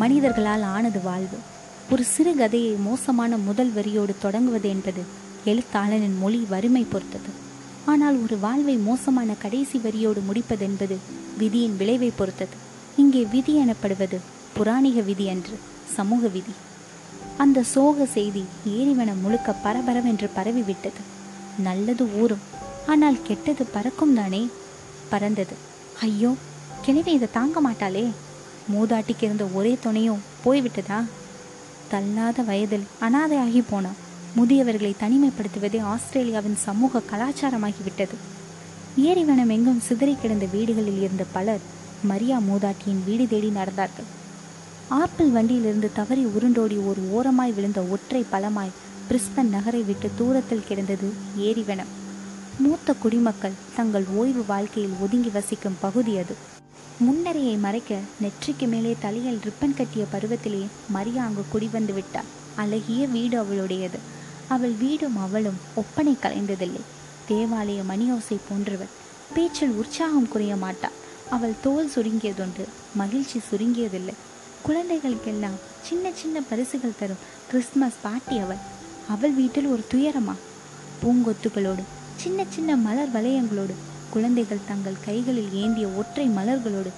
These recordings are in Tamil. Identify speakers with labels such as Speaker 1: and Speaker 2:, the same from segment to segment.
Speaker 1: மனிதர்களால் ஆனது வாழ்வு. ஒரு சிறு கதையை மோசமான முதல் வரியோடு தொடங்குவது என்பது எழுத்தாளனின் மொழி வறுமை பொறுத்தது. ஆனால் ஒரு வாழ்வை மோசமான கடைசி வரியோடு முடிப்பது என்பது விதியின் விளைவை பொறுத்தது. இங்கே விதி எனப்படுவது புராணிக விதி அன்று சமூக விதி. அந்த சோக செய்தி ஏரிவனம் முழுக்க பரபரவென்று பரவிவிட்டது. நல்லது ஊறும் ஆனால் கெட்டது பறக்கும் தானே? பறந்தது. ஐயோ கிழவி இதை தாங்க மாட்டாளே? மூதாட்டிக்கு இருந்த ஒரே துணையும் போய்விட்டதா? தள்ளாத வயதில் அனாதையாகி போனான். முதியவர்களை தனிமைப்படுத்துவதே ஆஸ்திரேலியாவின் சமூக கலாச்சாரமாகிவிட்டது. ஏரிவனம் எங்கும் சிதறி கிடந்த வீடுகளில் இருந்த பலர் மரியா மூதாட்டியின் வீடு தேடி நடந்தார்கள். ஆப்பிள் வண்டியிலிருந்து தவறி உருண்டோடி ஒரு ஓரமாய் விழுந்த ஒற்றை பழமாய் பிரிஸ்பன் நகரை விட்டு தூரத்தில் கிடந்தது ஏரிவனம் மூத்த குடிமக்கள் தங்கள் ஓய்வு வாழ்க்கையில் ஒதுங்கி வசிக்கும் பகுதி அது. முன்னரையை மறைக்க நெற்றிக்கு மேலே தலையில் ரிப்பன் கட்டிய பருவத்திலே மரியா அங்கு குடிவந்து விட்டாள். அழகிய வீடு அவளுடையது. அவள் வீடும் அவளும் ஒப்பனை கலைந்ததில்லை. தேவாலய மணியோசை போன்றவள். பேச்சில் உற்சாகம் குறைய மாட்டாள். அவள் தோல் சுருங்கியதுண்டு மகிழ்ச்சி சுருங்கியதில்லை. குழந்தைகளுக்கெல்லாம் சின்ன சின்ன பரிசுகள் தரும் கிறிஸ்துமஸ் பாட்டி அவள். அவள் வீட்டில் ஒரு துயரமா? பூங்கொத்துகளோடு சின்ன சின்ன மலர் வளையங்களோடு குழந்தைகள் தங்கள் கைகளில் ஏந்திய ஒற்றை மலர்களோடு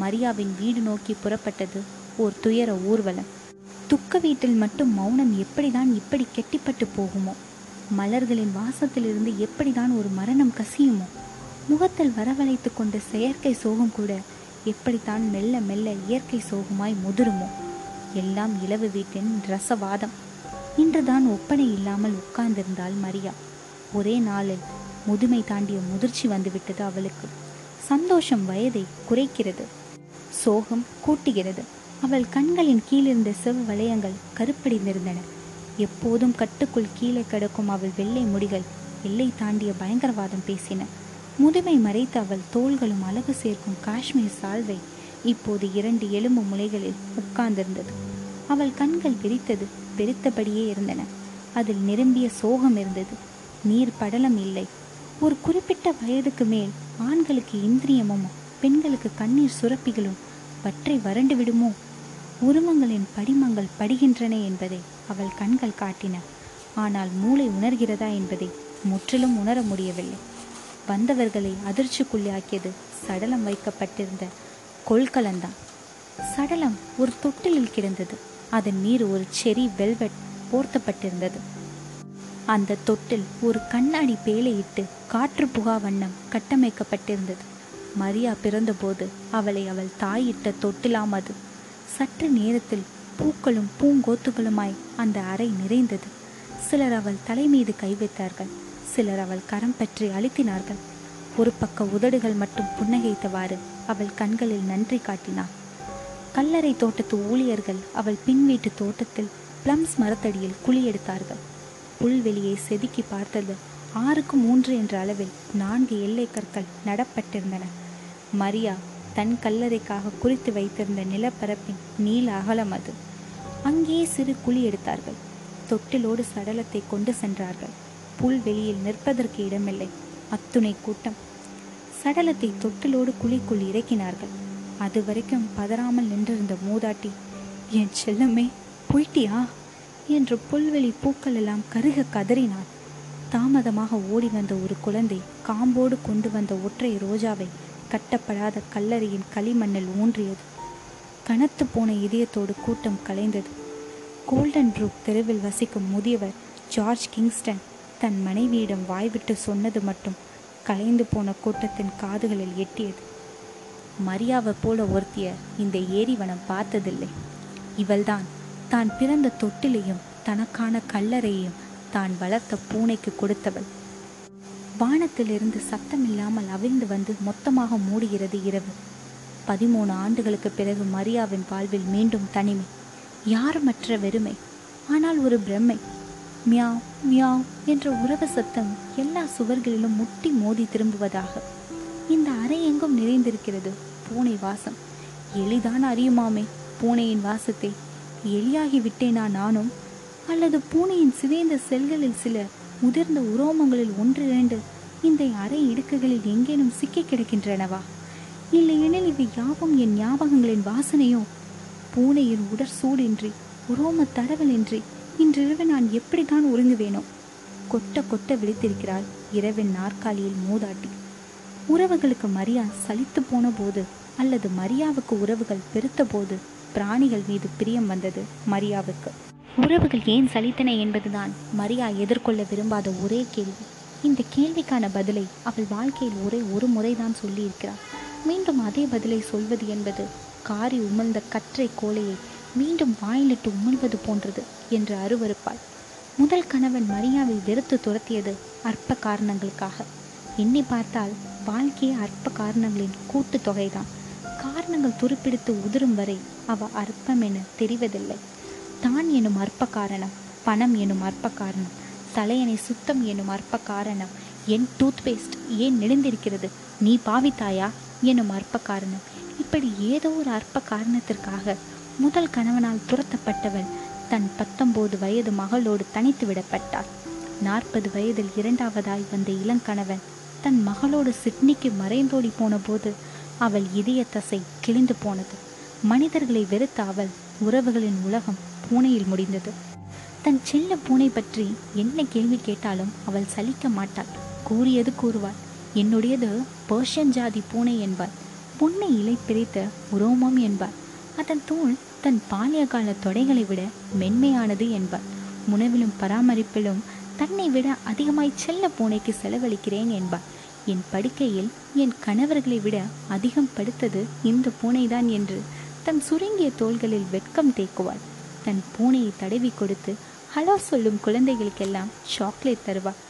Speaker 1: மரியாவின் வீடு நோக்கி புறப்பட்டது ஓர் துயர ஊர்வலம். துக்க வீட்டில் மட்டும் மௌனம் எப்படிதான் இப்படி கெட்டிப்பட்டு போகுமோ? மலர்களின் வாசத்திலிருந்து எப்படிதான் ஒரு மரணம் கசியுமோ? முகத்தில் வரவழைத்து கொண்ட செயற்கை சோகம் கூட எப்படித்தான் மெல்ல மெல்ல இயற்கை சோகமாய் முதிருமோ? எல்லாம் இளவு வீட்டின் ரசவாதம். இன்றுதான் ஒப்பனை இல்லாமல் உட்கார்ந்திருந்தாள் மரியா. ஒரே நாளில் முதுமை தாண்டிய முதிர்ச்சி வந்துவிட்டது அவளுக்கு. சந்தோஷம் வயதை குறைக்கிறது. சோகம் கூட்டுகிறது. அவள் கண்களின் கீழிருந்த செவ் வளையங்கள் கருப்படிந்திருந்தன. எப்போதும் கட்டுக்குள் கீழே கிடக்கும் அவள் வெள்ளை முடிகள் எல்லை தாண்டிய பயங்கரவாதம் பேசின. முதுமை மறைத்த அவள் தோள்களும் அழகு சேர்க்கும் காஷ்மீர் சால்வை இப்போது இரண்டு எலும்பு முளைகளில் உட்கார்ந்திருந்தது. அவள் கண்கள் விரித்தது வெறித்தபடியே இருந்தன. அதில் நிரம்பிய சோகம் இருந்தது. நீர் படலம் இல்லை. ஒரு குறிப்பிட்ட வயதுக்கு மேல் ஆண்களுக்கு இந்திரியமும் பெண்களுக்கு கண்ணீர் சுரப்பிகளும் வற்றை வறண்டு விடுமோ? உருவங்களின் படிமங்கள் படுகின்றன என்பதை அவள் கண்கள் காட்டின. ஆனால் மூளை உணர்கிறதா என்பதை முற்றிலும் உணர முடியவில்லை. வந்தவர்களை அதிர்ச்சிக்குள்ளாக்கியது சடலம் வைக்கப்பட்டிருந்த கொள்கலந்தான் சடலம் ஒரு தொட்டிலில் கிடந்தது. அதன் மீது ஒரு செரி வெல்வெட் போர்த்தப்பட்டிருந்தது. அந்த தொட்டில் ஒரு கண்ணாடி பேலையிட்டு காற்று புகா வண்ணம் கட்டமைக்கப்பட்டிருந்தது. மரியா பிறந்தபோது அவளை அவள் தாயிட்ட தொட்டிலாம் அது. சற்று நேரத்தில் பூக்களும் பூங்கோத்துகளுமாய் அந்த அறை நிறைந்தது. சிலர் அவள் தலை மீது கை வைத்தார்கள். சிலர் அவள் கரம் பற்றி அழுத்தினார்கள். ஒரு பக்க உதடுகள் மட்டும் புன்னகைத்தவாறு அவள் கண்களில் நன்றி காட்டினாள். கல்லறை தோட்டத்து ஊழியர்கள் அவள் பின் வீட்டு தோட்டத்தில் பிளம்ஸ் மரத்தடியில் குழி எடுத்தார்கள் புல்வெளியை செதுக்கி பார்த்தது ஆறுக்கு மூன்று என்ற அளவில் நான்கு எல்லை கற்கள் நடப்பட்டிருந்தன. மரியா தன் கல்லறைக்காக குறித்து வைத்திருந்த நிலப்பரப்பின் நீல அகலம் அது. அங்கேயே சிறு குழி எடுத்தார்கள். தொட்டிலோடு சடலத்தை கொண்டு சென்றார்கள். புல்வெளியில் நிற்பதற்கு இடமில்லை. அத்துணை கூட்டம் சடலத்தை தொட்டிலோடு குழிக்குள் இறக்கினார்கள். அது வரைக்கும் பதறாமல் நின்றிருந்த மூதாட்டி என் செல்லமே போயிட்டியா? என்று புல்வெளி பூக்கள் எல்லாம் கருக கதறினாள் தாமதமாக ஓடி வந்த ஒரு குழந்தை காம்போடு கொண்டு வந்த ஒற்றை ரோஜாவை கட்டப்படாத கல்லறையின் களிமண்ணில் ஊன்றியது. கனத்து போன இதயத்தோடு கூட்டம் கலைந்தது. கோல்டன் ப்ரூக் தெருவில் வசிக்கும் முதியவர் ஜார்ஜ் கிங்ஸ்டன் தன் மனைவியிடம் வாய்விட்டு சொன்னது மட்டும் கலைந்து போன கூட்டத்தின் காதுகளில் எட்டியது. மரியாவை போல ஒருத்திய இந்த ஏரிவனம் பார்த்ததில்லை. இவள்தான் தான் பிறந்த தொட்டிலையும் தனக்கான கல்லறையையும் தான் வளர்த்த பூனைக்கு கொடுத்தவள். வானத்திலிருந்து சத்தமில்லாமல் அவிழ்ந்து வந்து மொத்தமாக மூடுகிறது இரவு. பதிமூணு ஆண்டுகளுக்கு பிறகு மரியாவின் வாழ்வில் மீண்டும் தனிமை. யாருமற்ற வெறுமை? ஆனால் ஒரு பிரம்மை. மியாவ் மியாவ் என்ற உறவு சத்தம் எல்லா சுவர்களிலும் முட்டி மோதி திரும்புவதாக. இந்த அறை எங்கும் நிறைந்திருக்கிறது? பூனை வாசம். எளிதான அறியுமாமே பூனையின் வாசத்தை. எலியாகி விட்டேனா நானும்? அல்லது பூனையின் சிதைந்த செல்களில் சில முதிர்ந்த உரோமங்களில் ஒன்றிரண்டு இந்த அறை இடுக்குகளில் எங்கேனும் சிக்கி கிடக்கின்றனவா? இல்லையெனில் இவை யாவும் என் ஞாபகங்களின் வாசனையோ? பூனையின் உடற் சூடின்றி உரோம தடவலின்றி இன்றிரவு நான் எப்படித்தான் உறங்குவேனோ? கொட்ட கொட்ட விழித்திருக்கிறாள் இரவின் நாற்காலியில் மூதாட்டி. உறவுகளுக்கு மரியா சலித்து போன போது அல்லது மரியாவுக்கு உறவுகள் பெருத்த போது பிராணிகள் மீது பிரியம் வந்தது மரியாவுக்கு. உறவுகள் ஏன் சலித்தன என்பதுதான் மரியா எதிர்கொள்ள விரும்பாத ஒரே கேள்வி. இந்த கேள்விக்கான பதிலை அவள் வாழ்க்கையில் ஒரே ஒரு முறைதான் சொல்லியிருக்கிறாள். மீண்டும் அதே பதிலை சொல்வது என்பது காரி உமிழ்ந்த கற்றை கோலையை மீண்டும் வாயிலிட்டு உமிழ்வது போன்றது என்று அருவருப்பாள். முதல் கணவன் மரியாவை வெறுத்து துரத்தியது அற்ப காரணங்களுக்காக. எண்ணி பார்த்தால் வாழ்க்கையே அற்ப காரணங்களின் கூட்டு தொகைதான். காரணங்கள் துருப்பிடித்து உதிரும் வரை அவ அற்பம் என தெரிவதில்லை. தான் எனும் அற்ப காரணம் பணம் எனும் அற்ப காரணம் தலையணை சுத்தம் எனும் அற்ப காரணம் என் டூத்பேஸ்ட் ஏன் நெடுந்திருக்கிறது நீ பாவித்தாயா எனும் அற்ப காரணம் இப்படி ஏதோ ஒரு அற்ப காரணத்திற்காக முதல் கணவனால் துரத்தப்பட்டவள் தன் பத்தொன்பது வயது மகளோடு தனித்து விடப்பட்டாள். நாற்பது வயதில் இரண்டாவதாய் வந்த இளங்கணவன் தன் மகளோடு சிட்னிக்கு மறைந்தோடி போன போது அவள் இதய தசை கிழிந்து போனது. மனிதர்களை வெறுத்த அவள் உறவுகளின் உலகம் பூனையில் முடிந்தது. தன் செல்ல பூனை பற்றி என்ன கேள்வி கேட்டாலும் அவள் சலிக்க மாட்டாள். கூறியது கூறுவாள் என்னுடையது பர்ஷியன் ஜாதி பூனை என்பாள். புன்னை இலை பிரித்த உரோமம் என்பாள். அதன் தூள் தன் பாலிய கால தொடைகளை விட மென்மையானது என்பாள். உணவிலும் பராமரிப்பிலும் தன்னை விட அதிகமாய் செல்ல பூனைக்கு செலவழிக்கிறேன் என்பாள். என் படுக்கையில் என் கணவர்களை விட அதிகம் படுத்தது இந்த பூனைதான் என்று தன் சுருங்கிய தோள்களில் வெட்கம் தேக்குவாள். தன் பூனையை தடவி கொடுத்து ஹலோ சொல்லும் குழந்தைகளுக்கெல்லாம் சாக்லேட் தருவாள்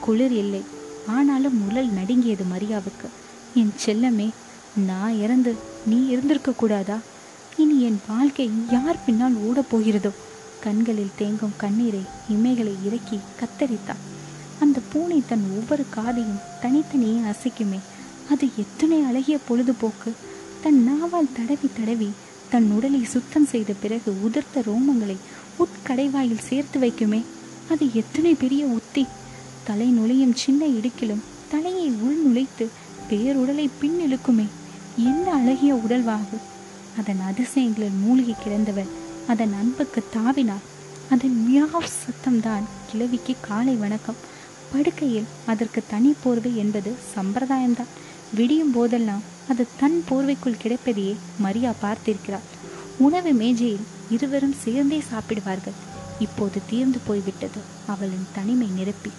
Speaker 1: குளிர் இல்லை. ஆனாலும் உடல் நடுங்கியது மரியாவுக்கு. என் செல்லமே நான் இறந்து நீ இருந்திருக்க கூடாதா? இனி என் வாழ்க்கை யார் பின்னால் ஓடப் போகிறதோ? கண்களில் தேங்கும் கண்ணீரை இமைகளை இறக்கி கத்தரித்தாள் பூனை தன் ஒவ்வொரு காதையும் தனித்தனியே அசைக்குமே. அது எத்தனை அழகிய பொழுதுபோக்கு. தன் நாவால் தடவி தடவி தன் உடலை சுத்தம் செய்த பிறகு உதிர்த்த ரோமங்களை உட்கடைவாயில் சேர்த்து வைக்குமே. அது எத்தனை பெரிய உத்தி. தலை நுழையும் சின்ன இடுக்கிலும் தலையை உள் நுழைத்து பேருடலை பின் இழுக்குமே. எந்த அழகிய உடல்வாகு. அதன் அதிசயங்களில் மூழ்கி கிடந்தவள் அதன் அன்புக்கு தாவினாள். அதன் மியாவ் சத்தம்தான் கிழவிக்கு காலை வணக்கம். படுக்கையில் அதற்கு தனி போர்வை என்பது சம்பிரதாயம்தான். விடியும் போதெல்லாம் அது தன் போர்வைக்குள் கிடைப்பதையே மரியா பார்த்திருக்கிறாள். உணவு மேஜையில் இருவரும் சேர்ந்தே சாப்பிடுவார்கள். இப்போது தீர்ந்து போய்விட்டது அவளின் தனிமை நிரப்பி.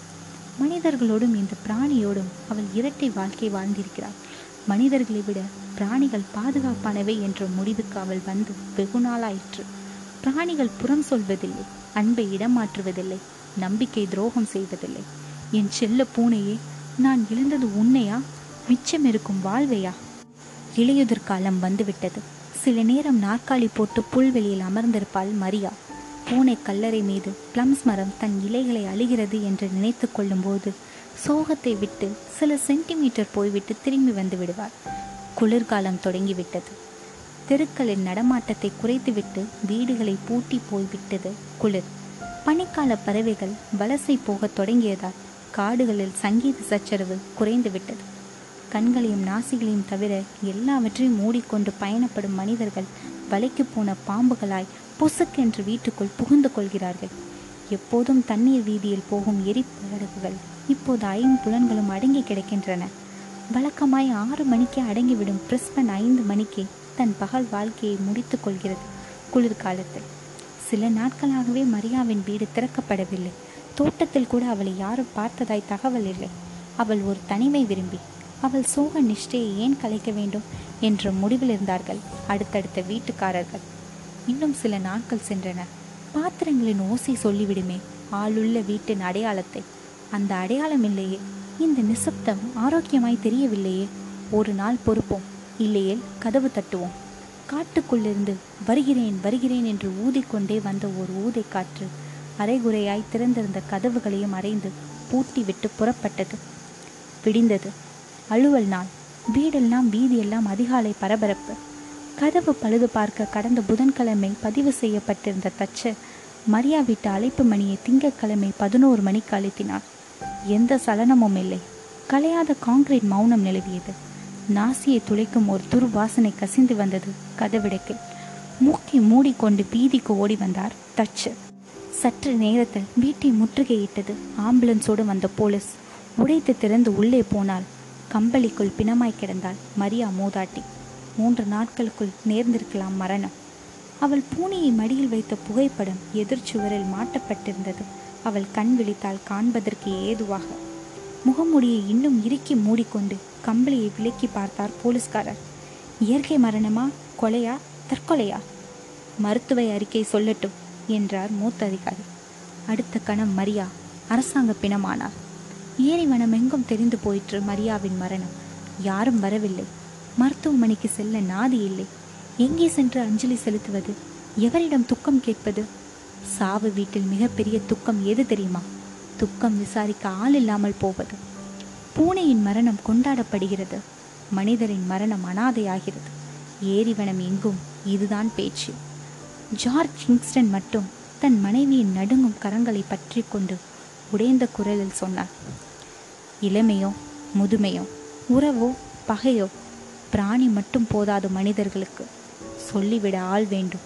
Speaker 1: மனிதர்களோடும் இந்த பிராணியோடும் அவள் இரட்டை வாழ்க்கை வாழ்ந்திருக்கிறாள். மனிதர்களை விட பிராணிகள் பாதுகாப்பானவை என்ற முடிவுக்கு அவள் வந்து வெகு நாளாயிற்று. பிராணிகள் புறம் சொல்வதில்லை அன்பை இடமாற்றுவதில்லை நம்பிக்கை துரோகம் செய்வதில்லை. என் செல்ல பூனையே நான் இழந்தது உன்னையா? மிச்சம் இருக்கும் வாழ்வையா? இளையுதிர் காலம் வந்துவிட்டது. சில நேரம் நாற்காலி போட்டு புல்வெளியில் அமர்ந்திருப்பாள் மரியா. பூனை கல்லறை மீது பிளம்ஸ் மரம் தன் இலைகளை அழுகிறது என்று நினைத்து கொள்ளும்போது சோகத்தை விட்டு சில சென்டிமீட்டர் போய்விட்டு திரும்பி வந்து விடுவாள். குளிர்காலம் தொடங்கிவிட்டது. தெருக்களின் நடமாட்டத்தை குறைத்துவிட்டு வீடுகளை பூட்டி போய்விட்டது குளிர். பனிக்கால பறவைகள் வலசை போகத் தொடங்கியதால் காடுகளில் சங்கீத சச்சரவு குறைந்துவிட்டது. கண்களையும் நாசிகளையும் தவிர எல்லாவற்றையும் மூடிக்கொண்டு பயணப்படும் மனிதர்கள் வலைக்கு போன பாம்புகளாய் பொசுக்கென்று வீட்டுக்குள் புகுந்து கொள்கிறார்கள். எப்போதும் தண்ணீர் வீதியில் போகும் எரிப்படகுகள் இப்போது ஐம்புலன்களும் அடங்கி கிடக்கின்றன. வழக்கமாய் ஆறு மணிக்கே அடங்கிவிடும் பிரிஸ்பன் ஐந்து மணிக்கே தன் பகல் வாழ்க்கையை முடித்துக் கொள்கிறது குளிர்காலத்தில். சில நாட்களாகவே மரியாவின் வீடு திறக்கப்படவில்லை. தோட்டத்தில் கூட அவளை யாரும் பார்த்ததாய் தகவல் இல்லை. அவள் ஒரு தனிமை விரும்பி அவள் சோக நிஷ்டையை ஏன் கலைக்க வேண்டும்? என்ற முடிவில் இருந்தார்கள் அடுத்தடுத்த வீட்டுக்காரர்கள். இன்னும் சில நாட்கள் சென்றன. பாத்திரங்களின் ஓசை சொல்லிவிடுமே ஆளுள்ள வீட்டின் அடையாளத்தை. அந்த அடையாளம் இல்லையே இந்த நிசப்தம் ஆரோக்கியமாய் தெரியவில்லையே. ஒரு நாள் பொறுப்போம் இல்லையேல் கதவு தட்டுவோம். காட்டுக்குள்ளிருந்து வருகிறேன் வருகிறேன் என்று ஊதிக்கொண்டே வந்த ஒரு ஊதை காற்று அரைகுறையாய் திறந்திருந்த கதவுகளையும் அறைந்து பூட்டிவிட்டு புறப்பட்டது. விடிந்தது. அலுவல் நாள். வீடெல்லாம் வீதியெல்லாம் அதிகாலை பரபரப்பு. கதவு பழுது பார்க்க கடந்த புதன்கிழமை பதிவு செய்யப்பட்டிருந்த தச்சர் மரியா வீட்டு அழைப்பு மணியை திங்கட்கிழமை பதினோரு மணிக்கு அழுத்தினார் எந்த சலனமும் இல்லை. கலையாத காங்கிரீட் மௌனம் நிலவியது. நாசியை துளைக்கும் ஒரு துரு வாசனை கசிந்து வந்தது கதவிடக்கில். மூக்கை மூடிக்கொண்டு பீதிக்கு ஓடி வந்தார் தச்சர் சற்று நேரத்தில் வீட்டை முற்றுகையிட்டது. ஆம்புலன்ஸோடு வந்த போலீஸ். உடைத்து திறந்து உள்ளே போனால் கம்பளிக்குள் பிணமாய் கிடந்தாள் மரியா மூதாட்டி. மூன்று நாட்களுக்குள் நேர்ந்திருக்கலாம் மரணம். அவள் பூனையை மடியில் வைத்த புகைப்படம் எதிர்ச்சுவரில் மாட்டப்பட்டிருந்தது. அவள் கண் விழித்தால் காண்பதற்கு ஏதுவாக. முகமுடியை இன்னும் இறுக்கி மூடிக்கொண்டு கம்பளியை விலக்கி பார்த்தார் போலீஸ்காரர். இயற்கை மரணமா? கொலையா? தற்கொலையா? மருத்துவ அறிக்கை சொல்லட்டும். என்றார் மூத்த அதிகாரி. அடுத்த கணம் மரியா அரசாங்க பிணமானார். ஏரிவனம் எங்கும் தெரிந்து போயிற்று மரியாவின் மரணம். யாரும் வரவில்லை. மருத்துவமனைக்கு செல்ல நாதி இல்லை. எங்கே சென்று அஞ்சலி செலுத்துவது? எவரிடம் துக்கம் கேட்பது? சாவு வீட்டில் மிகப்பெரிய துக்கம் எது தெரியுமா? துக்கம் விசாரிக்க ஆள் இல்லாமல் போவது. பூனையின் மரணம் கொண்டாடப்படுகிறது. மனிதரின் மரணம் அனாதையாகிறது. ஏரிவனம் எங்கும் இதுதான் பேச்சு. ஜார்ஜ் கிங்ஸ்டன் மட்டும் தன் மனைவியின் நடுங்கும் கரங்களை பற்றி கொண்டு உடைந்த குரலில் சொன்னார். இளமையோ முதுமையோ உறவோ பகையோ பிராணி மட்டும் போதாது மனிதர்களுக்கு சொல்லிவிட ஆள் வேண்டும்.